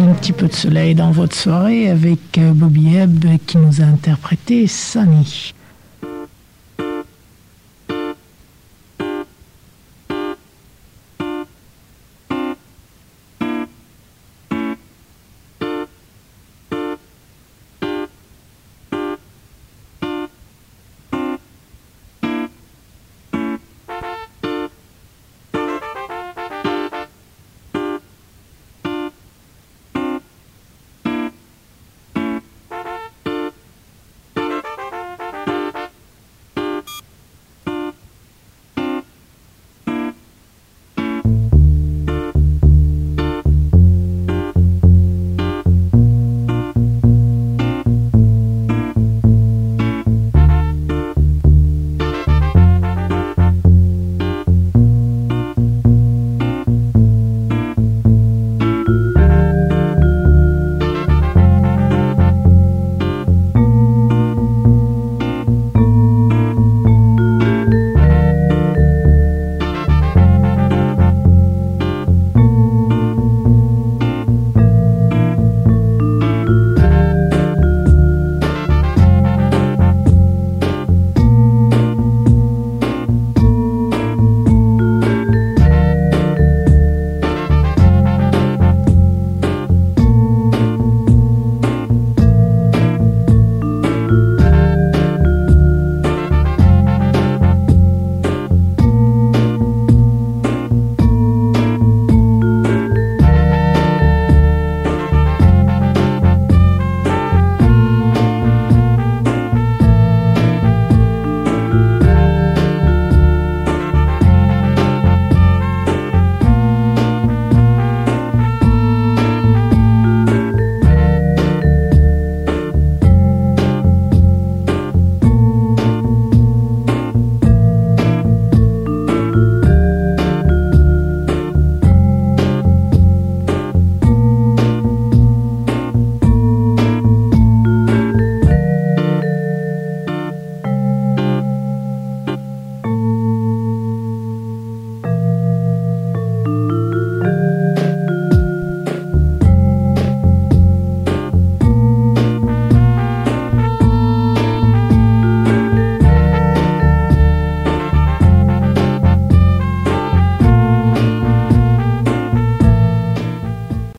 un petit peu de soleil dans votre soirée avec euh, Bobby Hebb qui nous a interprété Sunny.